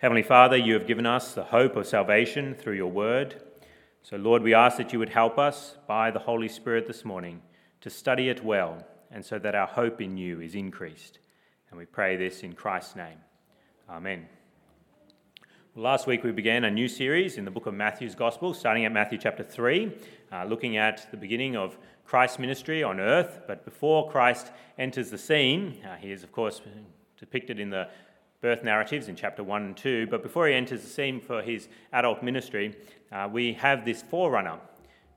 Heavenly Father, you have given us the hope of salvation through your word. So, Lord, we ask that you would help us by the Holy Spirit this morning to study it well, and so that our hope in you is increased. And we pray this in Christ's name. Amen. Well, Last week we began a new series in the book of Matthew's Gospel, starting at Matthew chapter 3, uh, looking at the beginning of Christ's ministry on earth. But before Christ enters the scene, uh, he is, of course, depicted in the birth narratives in chapter 1 and 2. But before he enters the scene for his adult ministry, uh, we have this forerunner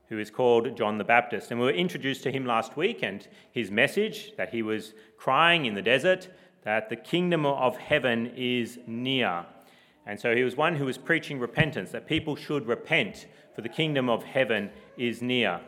who is called John the Baptist. And we were introduced to him last week and his message that he was crying in the desert that the kingdom of heaven is near. And so he was one who was preaching repentance, that people should repent, for the kingdom of heaven is near.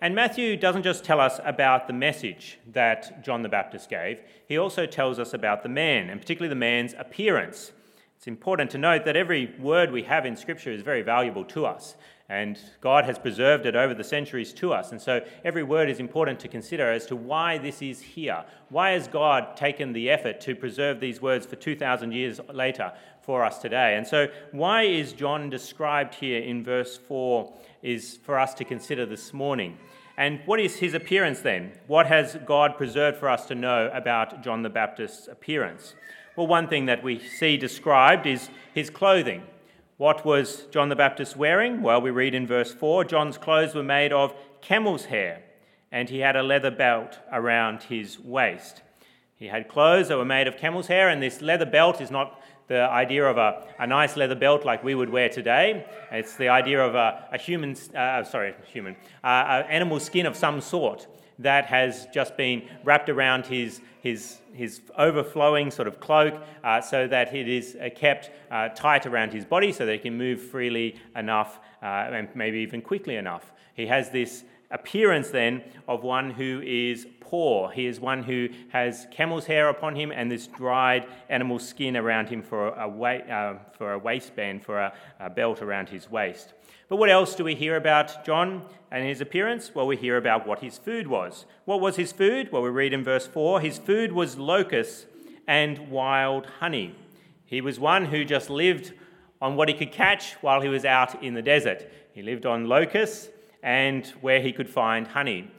And Matthew doesn't just tell us about the message that John the Baptist gave, he also tells us about the man, and particularly the man's appearance. It's important to note that every word we have in Scripture is very valuable to us, and God has preserved it over the centuries to us. And so every word is important to consider as to why this is here. Why has God taken the effort to preserve these words for 2,000 years later for us today? And so, why is John described here in verse 4 is for us to consider this morning? And what is his appearance then? What has God preserved for us to know about John the Baptist's appearance? Well, one thing that we see described is his clothing. What was John the Baptist wearing? Well, we read in verse 4 John's clothes were made of camel's hair, and he had a leather belt around his waist. He had clothes that were made of camel's hair, and this leather belt is not the idea of a, a nice leather belt like we would wear today. It's the idea of a, a human, uh, sorry, human, uh, animal skin of some sort that has just been wrapped around his, his, his overflowing sort of cloak uh, so that it is uh, kept uh, tight around his body so that he can move freely enough uh, and maybe even quickly enough. He has this appearance then of one who is poor. He is one who has camel's hair upon him and this dried animal skin around him for a, wa- uh, for a waistband, for a, a belt around his waist. But what else do we hear about John and his appearance? Well, we hear about what his food was. What was his food? Well, we read in verse 4 his food was locusts and wild honey. He was one who just lived on what he could catch while he was out in the desert. He lived on locusts and where he could find honey.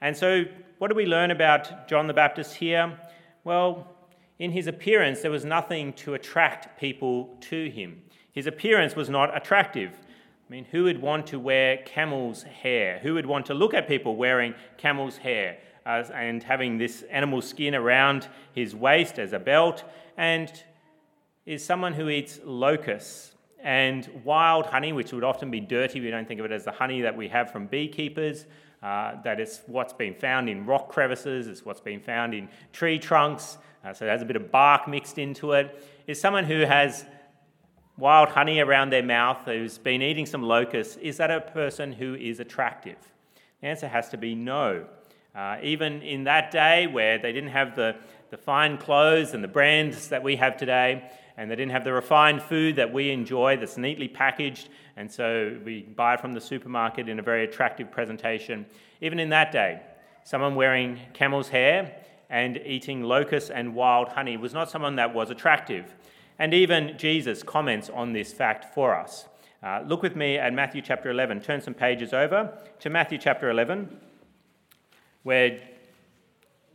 And so, what do we learn about John the Baptist here? Well, in his appearance, there was nothing to attract people to him. His appearance was not attractive. I mean, who would want to wear camel's hair? Who would want to look at people wearing camel's hair and having this animal skin around his waist as a belt? And is someone who eats locusts and wild honey, which would often be dirty. We don't think of it as the honey that we have from beekeepers. Uh, that is what's been found in rock crevices, it's what's been found in tree trunks, uh, so it has a bit of bark mixed into it. Is someone who has wild honey around their mouth, who's been eating some locusts, is that a person who is attractive? The answer has to be no. Uh, even in that day where they didn't have the, the fine clothes and the brands that we have today, and they didn't have the refined food that we enjoy that's neatly packaged, and so we buy from the supermarket in a very attractive presentation. Even in that day, someone wearing camel's hair and eating locusts and wild honey was not someone that was attractive. And even Jesus comments on this fact for us. Uh, look with me at Matthew chapter 11. Turn some pages over to Matthew chapter 11, where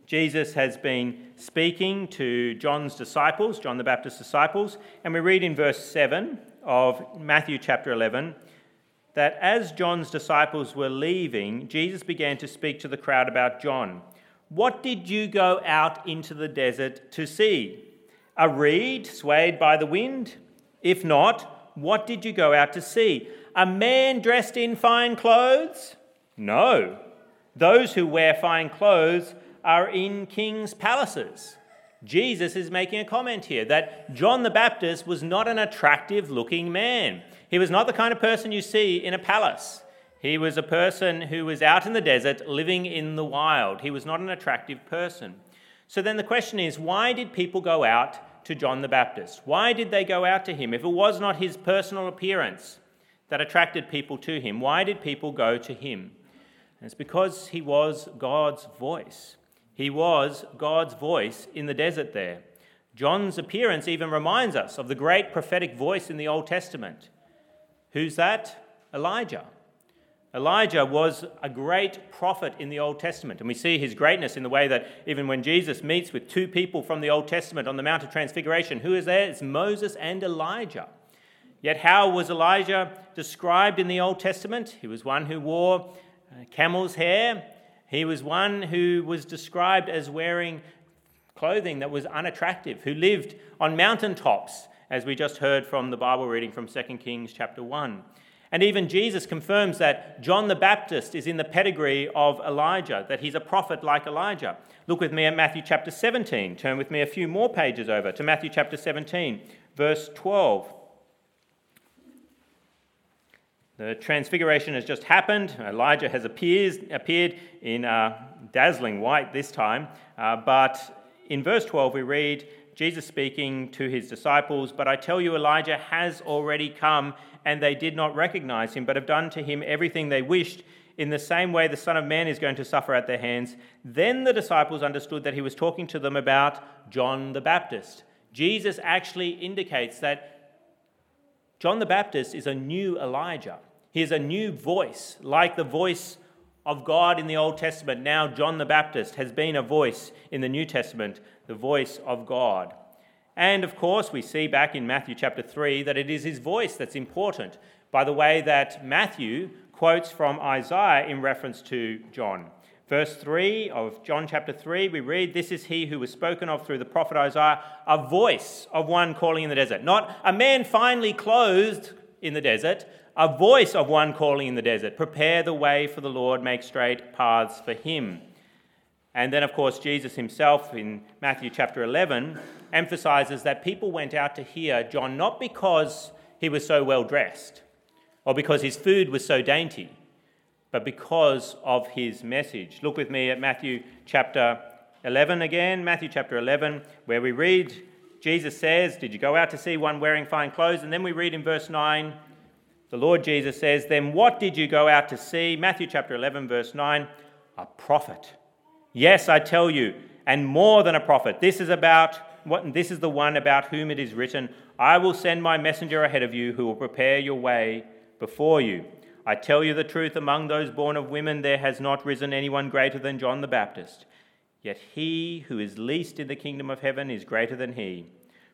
Jesus has been speaking to John's disciples, John the Baptist's disciples, and we read in verse 7 of Matthew chapter 11 that as John's disciples were leaving, Jesus began to speak to the crowd about John. What did you go out into the desert to see? A reed swayed by the wind? If not, what did you go out to see? A man dressed in fine clothes? No. Those who wear fine clothes are in king's palaces. Jesus is making a comment here that John the Baptist was not an attractive looking man. He was not the kind of person you see in a palace. He was a person who was out in the desert living in the wild. He was not an attractive person. So then the question is why did people go out to John the Baptist? Why did they go out to him? If it was not his personal appearance that attracted people to him, why did people go to him? And it's because he was God's voice. He was God's voice in the desert there. John's appearance even reminds us of the great prophetic voice in the Old Testament. Who's that? Elijah. Elijah was a great prophet in the Old Testament, and we see his greatness in the way that even when Jesus meets with two people from the Old Testament on the Mount of Transfiguration, who is there? It's Moses and Elijah. Yet, how was Elijah described in the Old Testament? He was one who wore uh, camel's hair. He was one who was described as wearing clothing that was unattractive, who lived on mountaintops, as we just heard from the Bible reading from 2 Kings chapter 1. And even Jesus confirms that John the Baptist is in the pedigree of Elijah, that he's a prophet like Elijah. Look with me at Matthew chapter 17. Turn with me a few more pages over to Matthew chapter 17, verse 12. The transfiguration has just happened. Elijah has appears, appeared in uh, dazzling white this time, uh, but in verse 12, we read Jesus speaking to his disciples, But I tell you, Elijah has already come, and they did not recognize him, but have done to him everything they wished. In the same way, the Son of Man is going to suffer at their hands. Then the disciples understood that he was talking to them about John the Baptist. Jesus actually indicates that John the Baptist is a new Elijah. He is a new voice, like the voice of God in the Old Testament, now John the Baptist has been a voice in the New Testament, the voice of God. And of course, we see back in Matthew chapter 3 that it is his voice that's important by the way that Matthew quotes from Isaiah in reference to John. Verse 3 of John chapter 3, we read, This is he who was spoken of through the prophet Isaiah, a voice of one calling in the desert. Not a man finely clothed in the desert, a voice of one calling in the desert Prepare the way for the Lord, make straight paths for him. And then, of course, Jesus himself in Matthew chapter 11 emphasizes that people went out to hear John not because he was so well dressed or because his food was so dainty, but because of his message. Look with me at Matthew chapter 11 again, Matthew chapter 11, where we read Jesus says, Did you go out to see one wearing fine clothes? And then we read in verse 9, the Lord Jesus says, Then what did you go out to see? Matthew chapter 11, verse 9 a prophet. Yes, I tell you, and more than a prophet. This is about what this is the one about whom it is written, I will send my messenger ahead of you who will prepare your way before you. I tell you the truth, among those born of women there has not risen anyone greater than John the Baptist. Yet he who is least in the kingdom of heaven is greater than he.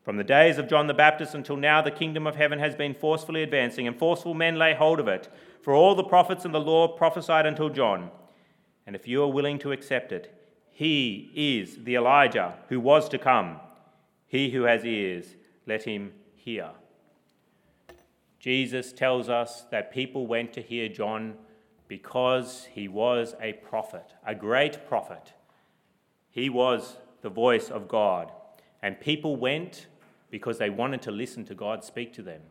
From the days of John the Baptist until now, the kingdom of heaven has been forcefully advancing, and forceful men lay hold of it. For all the prophets and the law prophesied until John. And if you are willing to accept it, he is the Elijah who was to come. He who has ears, let him hear. Jesus tells us that people went to hear John because he was a prophet, a great prophet. He was the voice of God. And people went because they wanted to listen to God speak to them.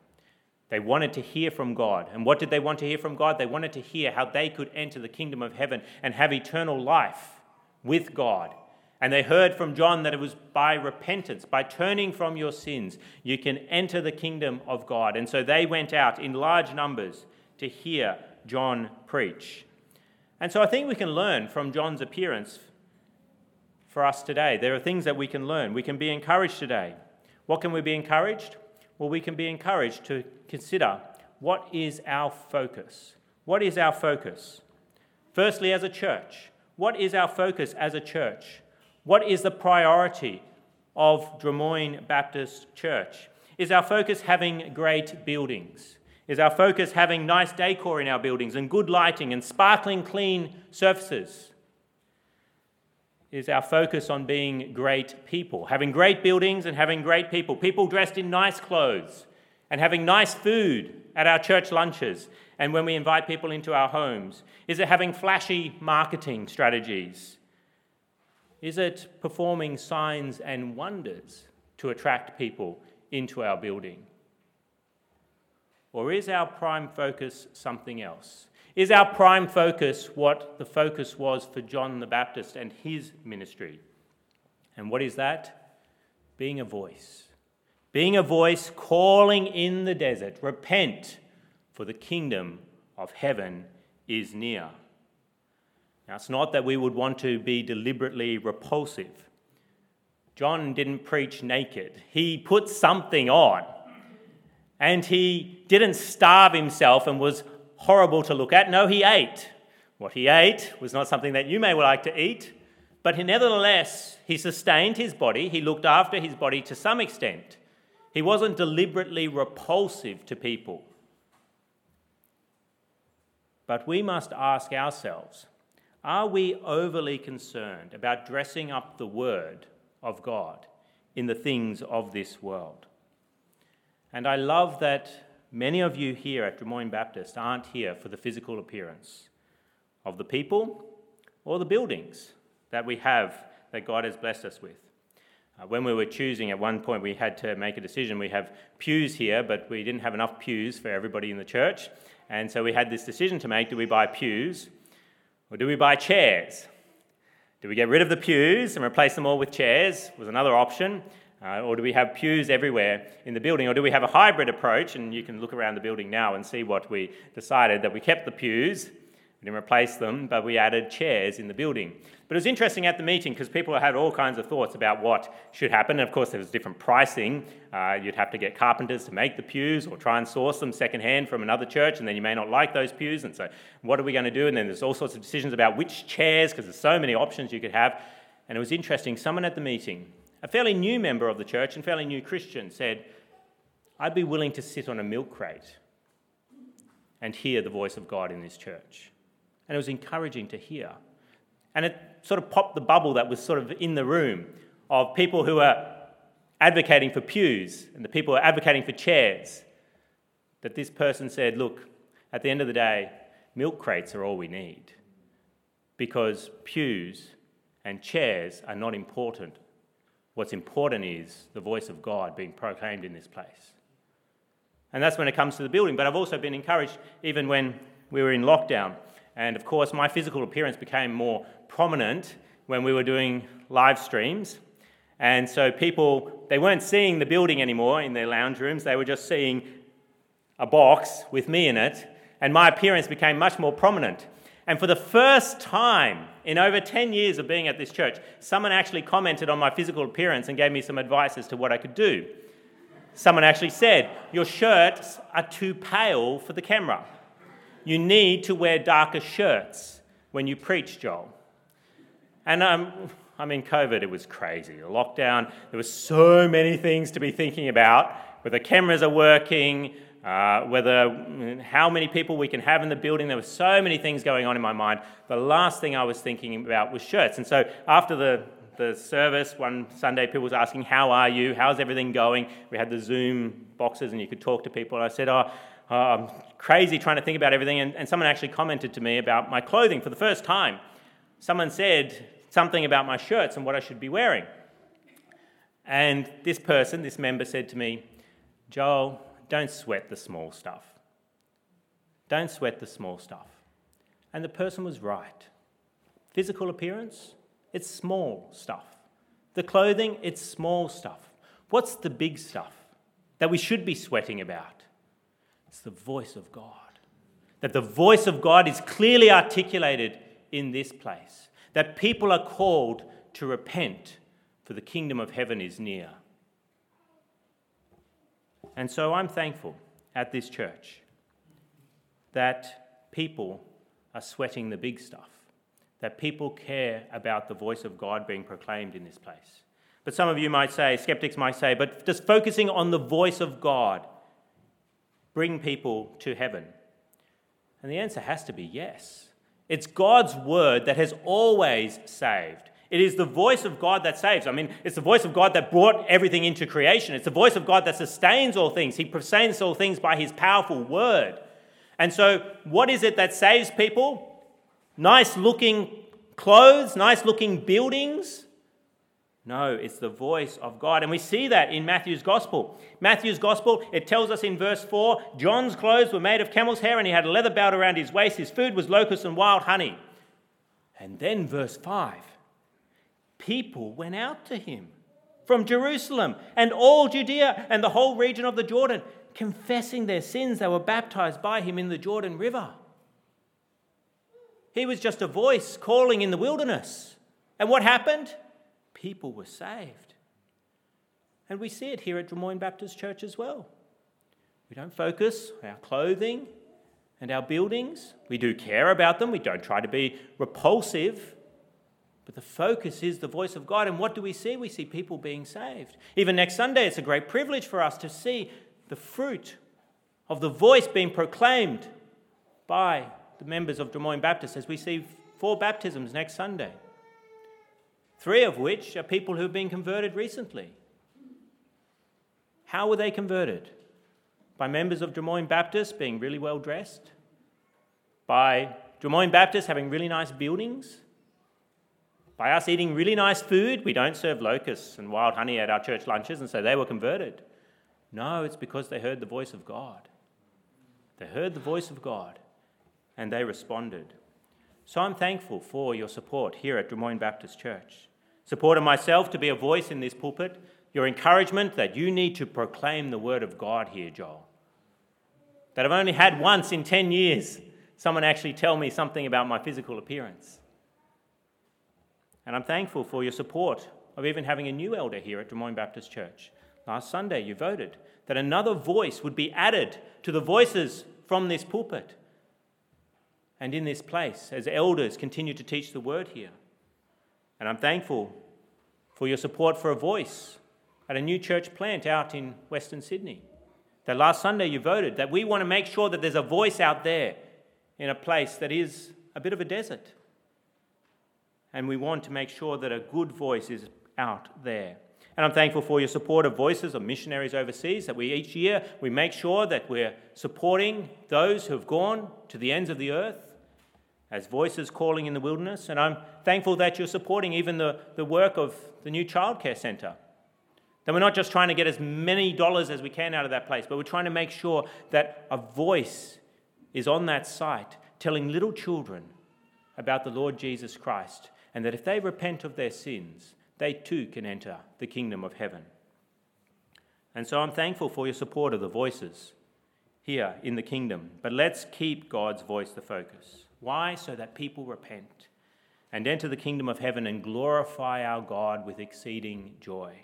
They wanted to hear from God. And what did they want to hear from God? They wanted to hear how they could enter the kingdom of heaven and have eternal life with God. And they heard from John that it was by repentance, by turning from your sins, you can enter the kingdom of God. And so they went out in large numbers to hear John preach. And so I think we can learn from John's appearance for us today. There are things that we can learn. We can be encouraged today. What can we be encouraged? Well, we can be encouraged to consider what is our focus? What is our focus? Firstly, as a church, what is our focus as a church? What is the priority of Drummoyne Baptist Church? Is our focus having great buildings? Is our focus having nice decor in our buildings and good lighting and sparkling clean surfaces? is our focus on being great people, having great buildings and having great people, people dressed in nice clothes and having nice food at our church lunches and when we invite people into our homes? Is it having flashy marketing strategies? Is it performing signs and wonders to attract people into our building? Or is our prime focus something else? Is our prime focus what the focus was for John the Baptist and his ministry? And what is that? Being a voice. Being a voice calling in the desert, repent, for the kingdom of heaven is near. Now, it's not that we would want to be deliberately repulsive. John didn't preach naked, he put something on. And he didn't starve himself and was horrible to look at. No, he ate. What he ate was not something that you may like to eat, but he, nevertheless, he sustained his body, he looked after his body to some extent. He wasn't deliberately repulsive to people. But we must ask ourselves are we overly concerned about dressing up the Word of God in the things of this world? And I love that many of you here at Drummoyne Baptist aren't here for the physical appearance of the people or the buildings that we have that God has blessed us with. Uh, when we were choosing, at one point we had to make a decision. We have pews here, but we didn't have enough pews for everybody in the church. And so we had this decision to make do we buy pews or do we buy chairs? Do we get rid of the pews and replace them all with chairs? Was another option. Uh, or do we have pews everywhere in the building? Or do we have a hybrid approach? And you can look around the building now and see what we decided that we kept the pews we didn't replace them, but we added chairs in the building. But it was interesting at the meeting because people had all kinds of thoughts about what should happen. And of course, there was different pricing. Uh, you'd have to get carpenters to make the pews or try and source them secondhand from another church, and then you may not like those pews. And so, what are we going to do? And then there's all sorts of decisions about which chairs because there's so many options you could have. And it was interesting. Someone at the meeting, a fairly new member of the church and fairly new Christian, said, I'd be willing to sit on a milk crate and hear the voice of God in this church and it was encouraging to hear. And it sort of popped the bubble that was sort of in the room of people who are advocating for pews and the people who are advocating for chairs. That this person said, Look, at the end of the day, milk crates are all we need because pews and chairs are not important. What's important is the voice of God being proclaimed in this place. And that's when it comes to the building. But I've also been encouraged, even when we were in lockdown, and of course, my physical appearance became more prominent when we were doing live streams. And so people, they weren't seeing the building anymore in their lounge rooms, they were just seeing a box with me in it. And my appearance became much more prominent. And for the first time in over 10 years of being at this church, someone actually commented on my physical appearance and gave me some advice as to what I could do. Someone actually said, Your shirts are too pale for the camera you need to wear darker shirts when you preach, Joel. And um, I mean, COVID, it was crazy. The lockdown, there were so many things to be thinking about whether cameras are working, uh, whether how many people we can have in the building. There were so many things going on in my mind. The last thing I was thinking about was shirts. And so after the, the service, one Sunday, people was asking, How are you? How's everything going? We had the Zoom boxes and you could talk to people. And I said, Oh, I'm um, crazy trying to think about everything. And, and someone actually commented to me about my clothing for the first time. Someone said something about my shirts and what I should be wearing. And this person, this member, said to me, Joel, don't sweat the small stuff. Don't sweat the small stuff. And the person was right. Physical appearance, it's small stuff. The clothing, it's small stuff. What's the big stuff that we should be sweating about? It's the voice of God. That the voice of God is clearly articulated in this place. That people are called to repent, for the kingdom of heaven is near. And so I'm thankful at this church that people are sweating the big stuff, that people care about the voice of God being proclaimed in this place. But some of you might say, skeptics might say, but just focusing on the voice of God bring people to heaven? And the answer has to be yes. It's God's word that has always saved. It is the voice of God that saves. I mean, it's the voice of God that brought everything into creation. It's the voice of God that sustains all things. He sustains all things by his powerful word. And so, what is it that saves people? Nice looking clothes, nice looking buildings, no, it's the voice of God. And we see that in Matthew's gospel. Matthew's gospel, it tells us in verse 4 John's clothes were made of camel's hair and he had a leather belt around his waist. His food was locusts and wild honey. And then verse 5 people went out to him from Jerusalem and all Judea and the whole region of the Jordan, confessing their sins. They were baptized by him in the Jordan River. He was just a voice calling in the wilderness. And what happened? People were saved. And we see it here at Drummoyne Baptist Church as well. We don't focus our clothing and our buildings. We do care about them. We don't try to be repulsive. But the focus is the voice of God. And what do we see? We see people being saved. Even next Sunday, it's a great privilege for us to see the fruit of the voice being proclaimed by the members of Drummoyne Baptist as we see four baptisms next Sunday. Three of which are people who have been converted recently. How were they converted? By members of Drummoyne Baptist being really well dressed? By Drummoyne Baptist having really nice buildings? By us eating really nice food? We don't serve locusts and wild honey at our church lunches, and so they were converted. No, it's because they heard the voice of God. They heard the voice of God and they responded. So I'm thankful for your support here at Drummoyne Baptist Church. Support of myself to be a voice in this pulpit, your encouragement that you need to proclaim the word of God here, Joel. That I've only had once in 10 years someone actually tell me something about my physical appearance. And I'm thankful for your support of even having a new elder here at Drummoyne Baptist Church. Last Sunday, you voted that another voice would be added to the voices from this pulpit and in this place as elders continue to teach the word here. And I'm thankful for your support for a voice at a new church plant out in Western Sydney. That last Sunday you voted that we want to make sure that there's a voice out there in a place that is a bit of a desert. And we want to make sure that a good voice is out there. And I'm thankful for your support of voices of missionaries overseas, that we each year we make sure that we're supporting those who have gone to the ends of the earth as voices calling in the wilderness. And I'm thankful that you're supporting even the, the work of the new childcare centre. That we're not just trying to get as many dollars as we can out of that place, but we're trying to make sure that a voice is on that site telling little children about the Lord Jesus Christ, and that if they repent of their sins, they too can enter the kingdom of heaven. And so I'm thankful for your support of the voices here in the kingdom, but let's keep God's voice the focus. Why? So that people repent and enter the kingdom of heaven and glorify our God with exceeding joy.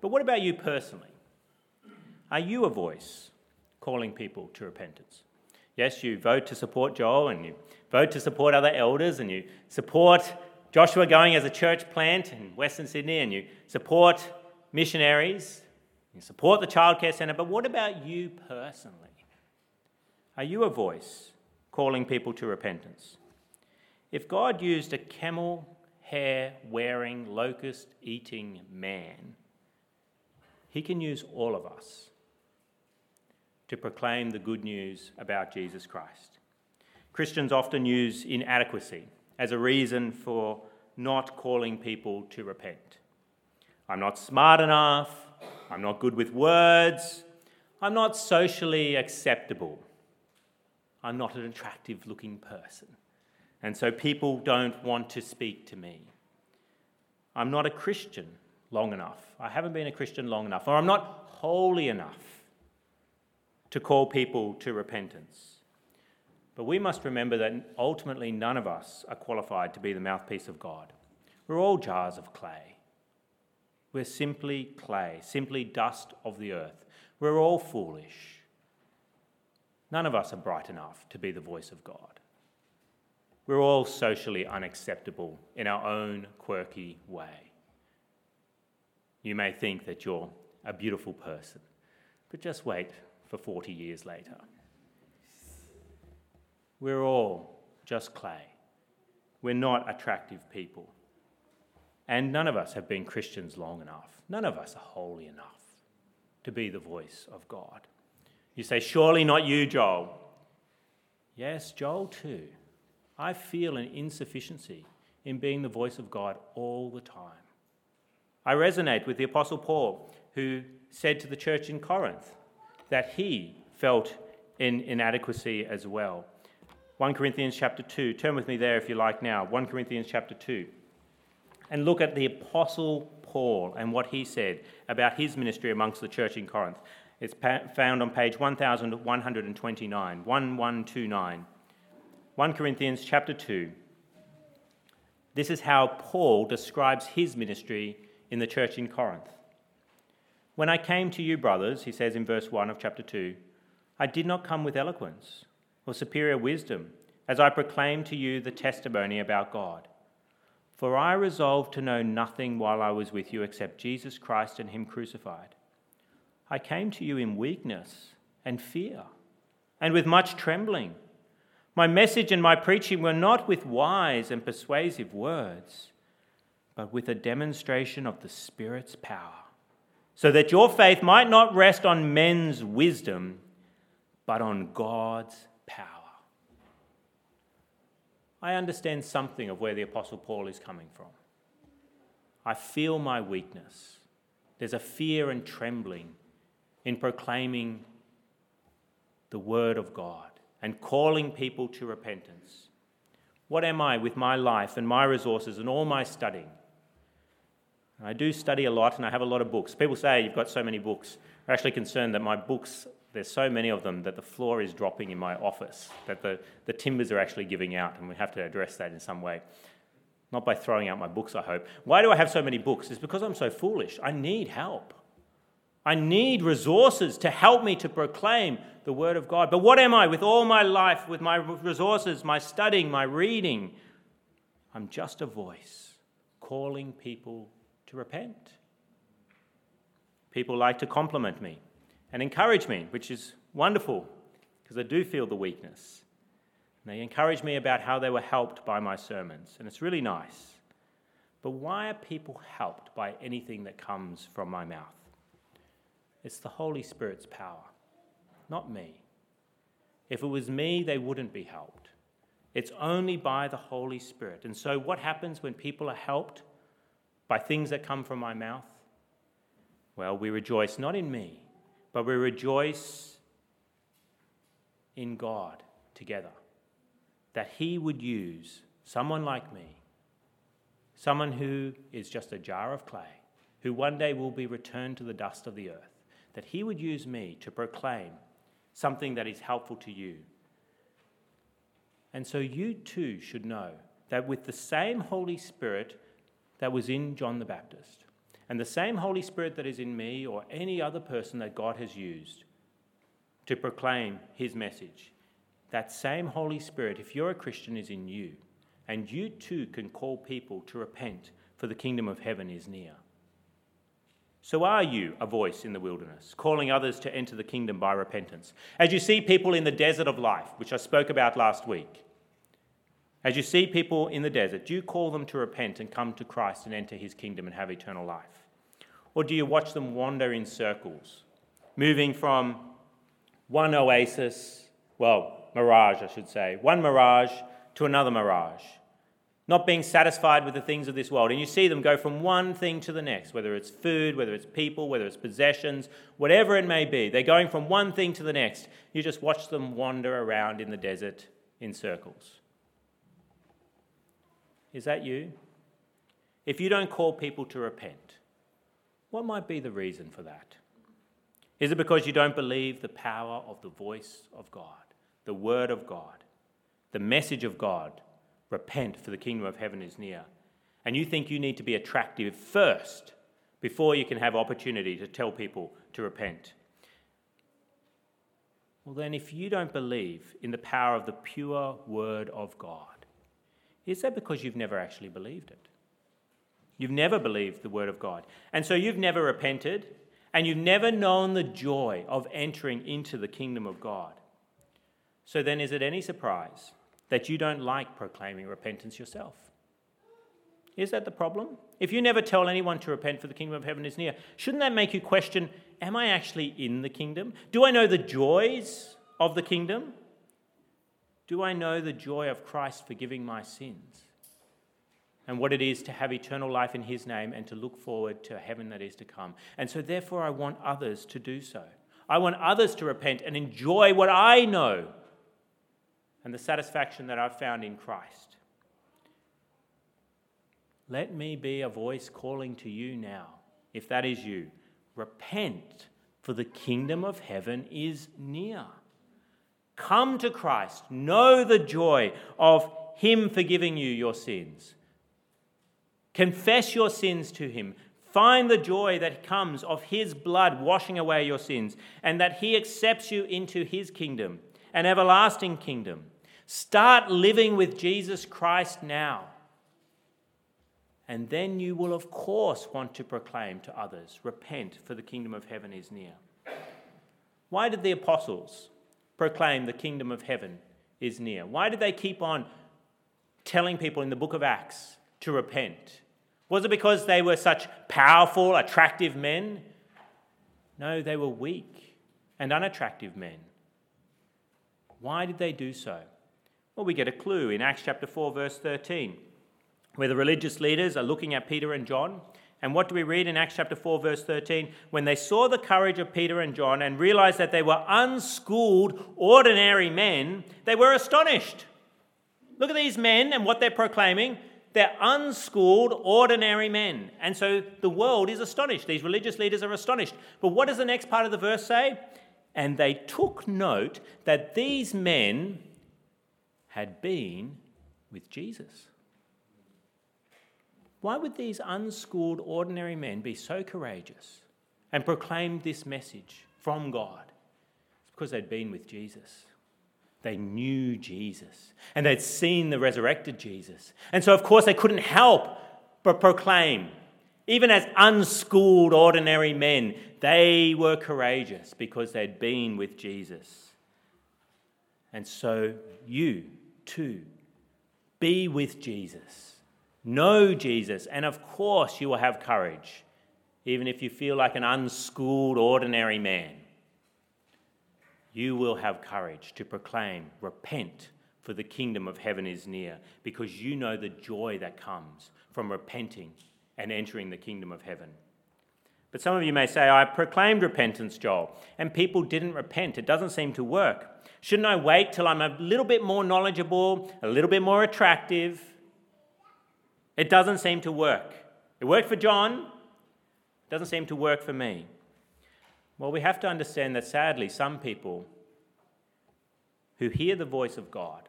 But what about you personally? Are you a voice calling people to repentance? Yes, you vote to support Joel and you vote to support other elders and you support Joshua going as a church plant in Western Sydney and you support missionaries, you support the childcare centre. But what about you personally? Are you a voice calling people to repentance. If God used a camel hair wearing, locust eating man, he can use all of us to proclaim the good news about Jesus Christ. Christians often use inadequacy as a reason for not calling people to repent. I'm not smart enough. I'm not good with words. I'm not socially acceptable. I'm not an attractive looking person. And so people don't want to speak to me. I'm not a Christian long enough. I haven't been a Christian long enough. Or I'm not holy enough to call people to repentance. But we must remember that ultimately none of us are qualified to be the mouthpiece of God. We're all jars of clay. We're simply clay, simply dust of the earth. We're all foolish. None of us are bright enough to be the voice of God. We're all socially unacceptable in our own quirky way. You may think that you're a beautiful person, but just wait for 40 years later. We're all just clay. We're not attractive people. And none of us have been Christians long enough. None of us are holy enough to be the voice of God. You say, Surely not you, Joel. Yes, Joel too. I feel an insufficiency in being the voice of God all the time. I resonate with the Apostle Paul, who said to the church in Corinth that he felt in inadequacy as well. 1 Corinthians chapter 2. Turn with me there if you like now. 1 Corinthians chapter 2. And look at the Apostle Paul and what he said about his ministry amongst the church in Corinth. It's found on page 1129, 1129. 1 Corinthians chapter 2. This is how Paul describes his ministry in the church in Corinth. When I came to you, brothers, he says in verse 1 of chapter 2, I did not come with eloquence or superior wisdom, as I proclaimed to you the testimony about God. For I resolved to know nothing while I was with you except Jesus Christ and Him crucified. I came to you in weakness and fear, and with much trembling. My message and my preaching were not with wise and persuasive words, but with a demonstration of the Spirit's power so that your faith might not rest on men's wisdom, but on God's power. I understand something of where the Apostle Paul is coming from. I feel my weakness. There's a fear and trembling in proclaiming the Word of God and calling people to repentance. What am I with my life and my resources and all my studying? I do study a lot and I have a lot of books. People say you've got so many books. I'm actually concerned that my books, there's so many of them that the floor is dropping in my office, that the, the timbers are actually giving out, and we have to address that in some way. Not by throwing out my books, I hope. Why do I have so many books? It's because I'm so foolish. I need help. I need resources to help me to proclaim the Word of God. But what am I with all my life, with my resources, my studying, my reading? I'm just a voice calling people to repent. People like to compliment me and encourage me, which is wonderful because I do feel the weakness. And they encourage me about how they were helped by my sermons, and it's really nice. But why are people helped by anything that comes from my mouth? It's the Holy Spirit's power, not me. If it was me, they wouldn't be helped. It's only by the Holy Spirit. And so, what happens when people are helped? by things that come from my mouth? Well, we rejoice not in me, but we rejoice in God together. That He would use someone like me, someone who is just a jar of clay, who one day will be returned to the dust of the earth, that He would use me to proclaim something that is helpful to you. And so you too should know that with the same Holy Spirit that was in John the Baptist. And the same Holy Spirit that is in me or any other person that God has used to proclaim his message, that same Holy Spirit, if you're a Christian, is in you. And you too can call people to repent, for the kingdom of heaven is near. So, are you a voice in the wilderness, calling others to enter the kingdom by repentance? As you see people in the desert of life, which I spoke about last week, as you see people in the desert, do you call them to repent and come to Christ and enter his kingdom and have eternal life? Or do you watch them wander in circles, moving from one oasis, well, mirage, I should say, one mirage to another mirage, not being satisfied with the things of this world? And you see them go from one thing to the next, whether it's food, whether it's people, whether it's possessions, whatever it may be. They're going from one thing to the next. You just watch them wander around in the desert in circles. Is that you? If you don't call people to repent, what might be the reason for that? Is it because you don't believe the power of the voice of God, the word of God, the message of God? Repent, for the kingdom of heaven is near. And you think you need to be attractive first before you can have opportunity to tell people to repent. Well, then, if you don't believe in the power of the pure word of God, is that because you've never actually believed it? You've never believed the Word of God. And so you've never repented, and you've never known the joy of entering into the kingdom of God. So then, is it any surprise that you don't like proclaiming repentance yourself? Is that the problem? If you never tell anyone to repent, for the kingdom of heaven is near, shouldn't that make you question Am I actually in the kingdom? Do I know the joys of the kingdom? Do I know the joy of Christ forgiving my sins? And what it is to have eternal life in His name and to look forward to heaven that is to come. And so, therefore, I want others to do so. I want others to repent and enjoy what I know and the satisfaction that I've found in Christ. Let me be a voice calling to you now, if that is you. Repent, for the kingdom of heaven is near. Come to Christ. Know the joy of Him forgiving you your sins. Confess your sins to Him. Find the joy that comes of His blood washing away your sins and that He accepts you into His kingdom, an everlasting kingdom. Start living with Jesus Christ now. And then you will, of course, want to proclaim to others repent, for the kingdom of heaven is near. Why did the apostles proclaim the kingdom of heaven is near? Why did they keep on telling people in the book of Acts to repent? Was it because they were such powerful, attractive men? No, they were weak and unattractive men. Why did they do so? Well, we get a clue in Acts chapter 4, verse 13, where the religious leaders are looking at Peter and John. And what do we read in Acts chapter 4, verse 13? When they saw the courage of Peter and John and realized that they were unschooled, ordinary men, they were astonished. Look at these men and what they're proclaiming. They're unschooled, ordinary men. And so the world is astonished. These religious leaders are astonished. But what does the next part of the verse say? And they took note that these men had been with Jesus. Why would these unschooled, ordinary men be so courageous and proclaim this message from God? It's because they'd been with Jesus. They knew Jesus and they'd seen the resurrected Jesus. And so, of course, they couldn't help but proclaim. Even as unschooled, ordinary men, they were courageous because they'd been with Jesus. And so, you too, be with Jesus, know Jesus, and of course, you will have courage, even if you feel like an unschooled, ordinary man you will have courage to proclaim, Repent, for the kingdom of heaven is near, because you know the joy that comes from repenting and entering the kingdom of heaven. But some of you may say, I proclaimed repentance, Joel, and people didn't repent. It doesn't seem to work. Shouldn't I wait till I'm a little bit more knowledgeable, a little bit more attractive? It doesn't seem to work. It worked for John, it doesn't seem to work for me. Well, we have to understand that sadly, some people who hear the voice of God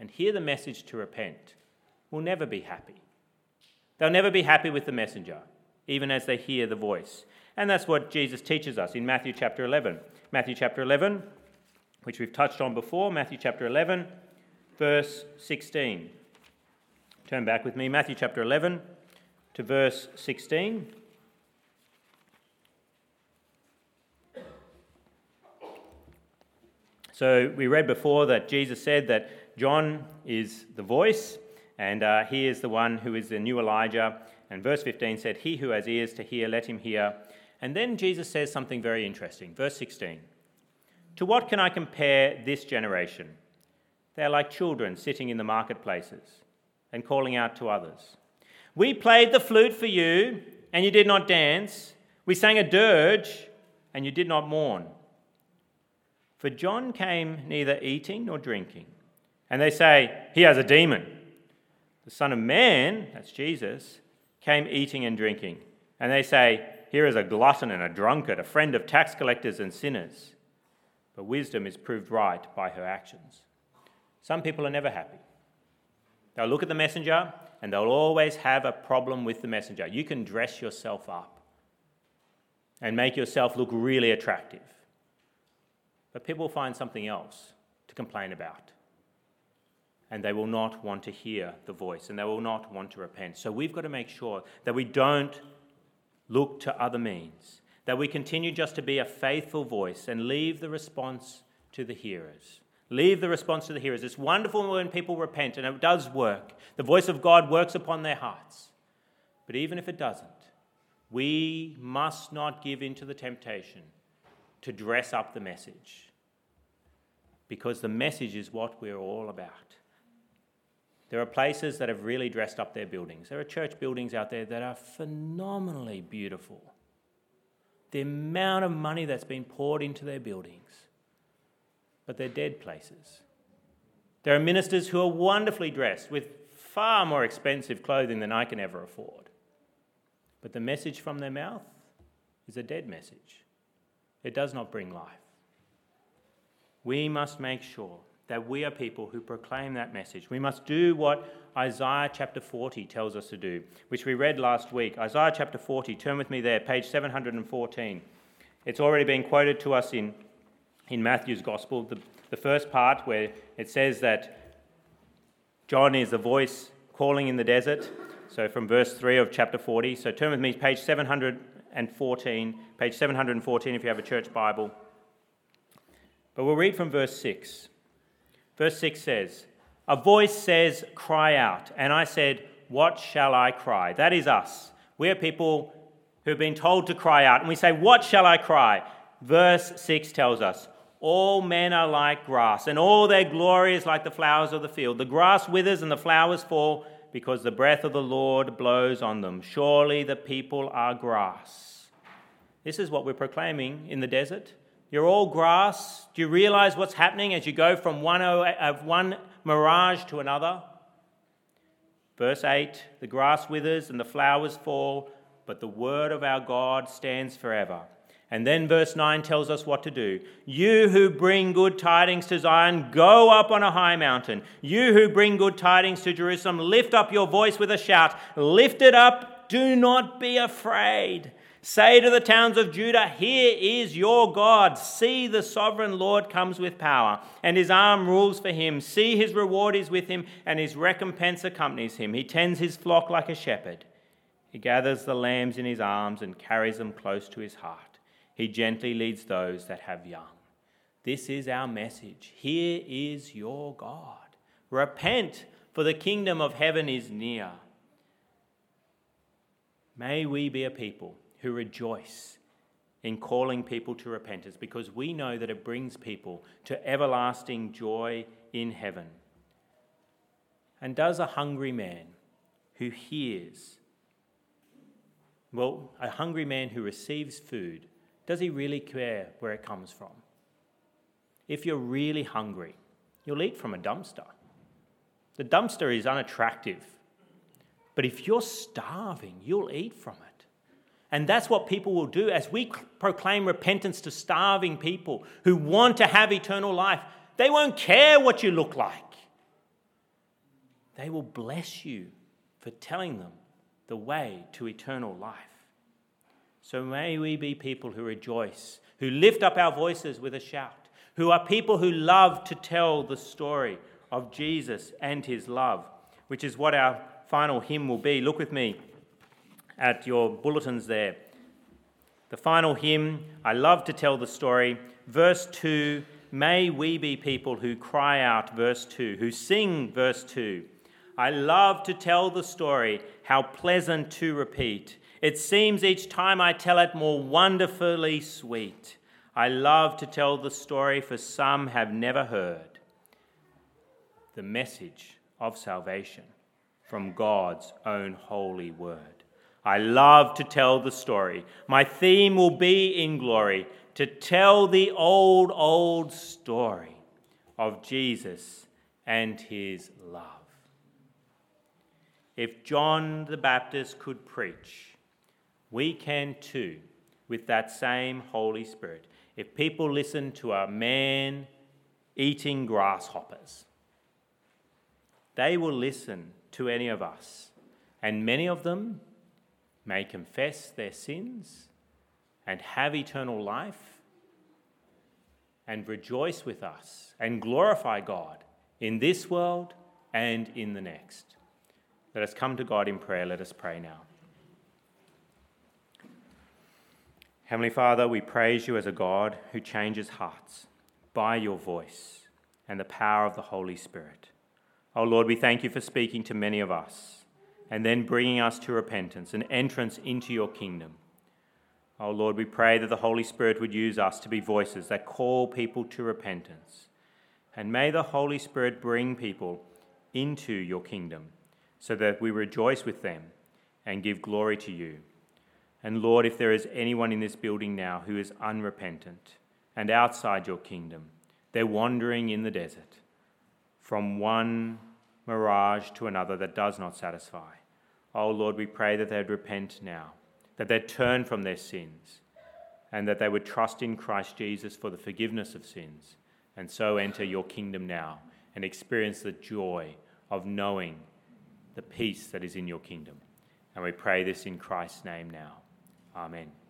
and hear the message to repent will never be happy. They'll never be happy with the messenger, even as they hear the voice. And that's what Jesus teaches us in Matthew chapter 11. Matthew chapter 11, which we've touched on before, Matthew chapter 11, verse 16. Turn back with me, Matthew chapter 11 to verse 16. So we read before that Jesus said that John is the voice, and uh, he is the one who is the new Elijah. And verse 15 said, He who has ears to hear, let him hear. And then Jesus says something very interesting. Verse 16 To what can I compare this generation? They are like children sitting in the marketplaces and calling out to others. We played the flute for you, and you did not dance. We sang a dirge, and you did not mourn. For John came neither eating nor drinking. And they say, He has a demon. The Son of Man, that's Jesus, came eating and drinking. And they say, Here is a glutton and a drunkard, a friend of tax collectors and sinners. But wisdom is proved right by her actions. Some people are never happy. They'll look at the messenger and they'll always have a problem with the messenger. You can dress yourself up and make yourself look really attractive but people find something else to complain about. And they will not want to hear the voice and they will not want to repent. So we've got to make sure that we don't look to other means, that we continue just to be a faithful voice and leave the response to the hearers. Leave the response to the hearers. It's wonderful when people repent, and it does work. The voice of God works upon their hearts. But even if it doesn't, we must not give in to the temptation to dress up the message because the message is what we're all about. There are places that have really dressed up their buildings. There are church buildings out there that are phenomenally beautiful. The amount of money that's been poured into their buildings, but they're dead places. There are ministers who are wonderfully dressed with far more expensive clothing than I can ever afford. But the message from their mouth is a dead message it does not bring life. We must make sure that we are people who proclaim that message. We must do what Isaiah chapter 40 tells us to do, which we read last week. Isaiah chapter 40, turn with me there, page 714. It's already been quoted to us in, in Matthew's Gospel, the, the first part where it says that John is a voice calling in the desert. So from verse 3 of chapter 40. So turn with me, page 714, page 714 if you have a church Bible. But we'll read from verse 6. Verse 6 says, A voice says, Cry out. And I said, What shall I cry? That is us. We are people who've been told to cry out. And we say, What shall I cry? Verse 6 tells us, All men are like grass, and all their glory is like the flowers of the field. The grass withers and the flowers fall because the breath of the Lord blows on them. Surely the people are grass. This is what we're proclaiming in the desert. You're all grass. Do you realize what's happening as you go from one, of uh, one mirage to another? Verse 8 The grass withers and the flowers fall, but the word of our God stands forever. And then verse 9 tells us what to do. You who bring good tidings to Zion, go up on a high mountain. You who bring good tidings to Jerusalem, lift up your voice with a shout. Lift it up, do not be afraid. Say to the towns of Judah, Here is your God. See, the sovereign Lord comes with power, and his arm rules for him. See, his reward is with him, and his recompense accompanies him. He tends his flock like a shepherd. He gathers the lambs in his arms and carries them close to his heart. He gently leads those that have young. This is our message. Here is your God. Repent, for the kingdom of heaven is near. May we be a people who rejoice in calling people to repentance because we know that it brings people to everlasting joy in heaven. And does a hungry man who hears, well, a hungry man who receives food, does he really care where it comes from? If you're really hungry, you'll eat from a dumpster. The dumpster is unattractive. But if you're starving, you'll eat from it. And that's what people will do as we proclaim repentance to starving people who want to have eternal life. They won't care what you look like. They will bless you for telling them the way to eternal life. So may we be people who rejoice, who lift up our voices with a shout, who are people who love to tell the story of Jesus and his love, which is what our final hymn will be. Look with me at your bulletins there. The final hymn, I love to tell the story. Verse 2 May we be people who cry out, verse 2, who sing, verse 2. I love to tell the story, how pleasant to repeat. It seems each time I tell it more wonderfully sweet. I love to tell the story, for some have never heard the message of salvation from God's own holy word. I love to tell the story. My theme will be in glory to tell the old, old story of Jesus and his love. If John the Baptist could preach, we can too with that same Holy Spirit. If people listen to a man eating grasshoppers, they will listen to any of us. And many of them may confess their sins and have eternal life and rejoice with us and glorify God in this world and in the next. Let us come to God in prayer. Let us pray now. Heavenly Father, we praise you as a God who changes hearts by your voice and the power of the Holy Spirit. Oh Lord, we thank you for speaking to many of us and then bringing us to repentance and entrance into your kingdom. Oh Lord, we pray that the Holy Spirit would use us to be voices that call people to repentance. And may the Holy Spirit bring people into your kingdom so that we rejoice with them and give glory to you. And Lord, if there is anyone in this building now who is unrepentant and outside your kingdom, they're wandering in the desert from one mirage to another that does not satisfy. Oh Lord, we pray that they'd repent now, that they'd turn from their sins, and that they would trust in Christ Jesus for the forgiveness of sins, and so enter your kingdom now and experience the joy of knowing the peace that is in your kingdom. And we pray this in Christ's name now. Amen.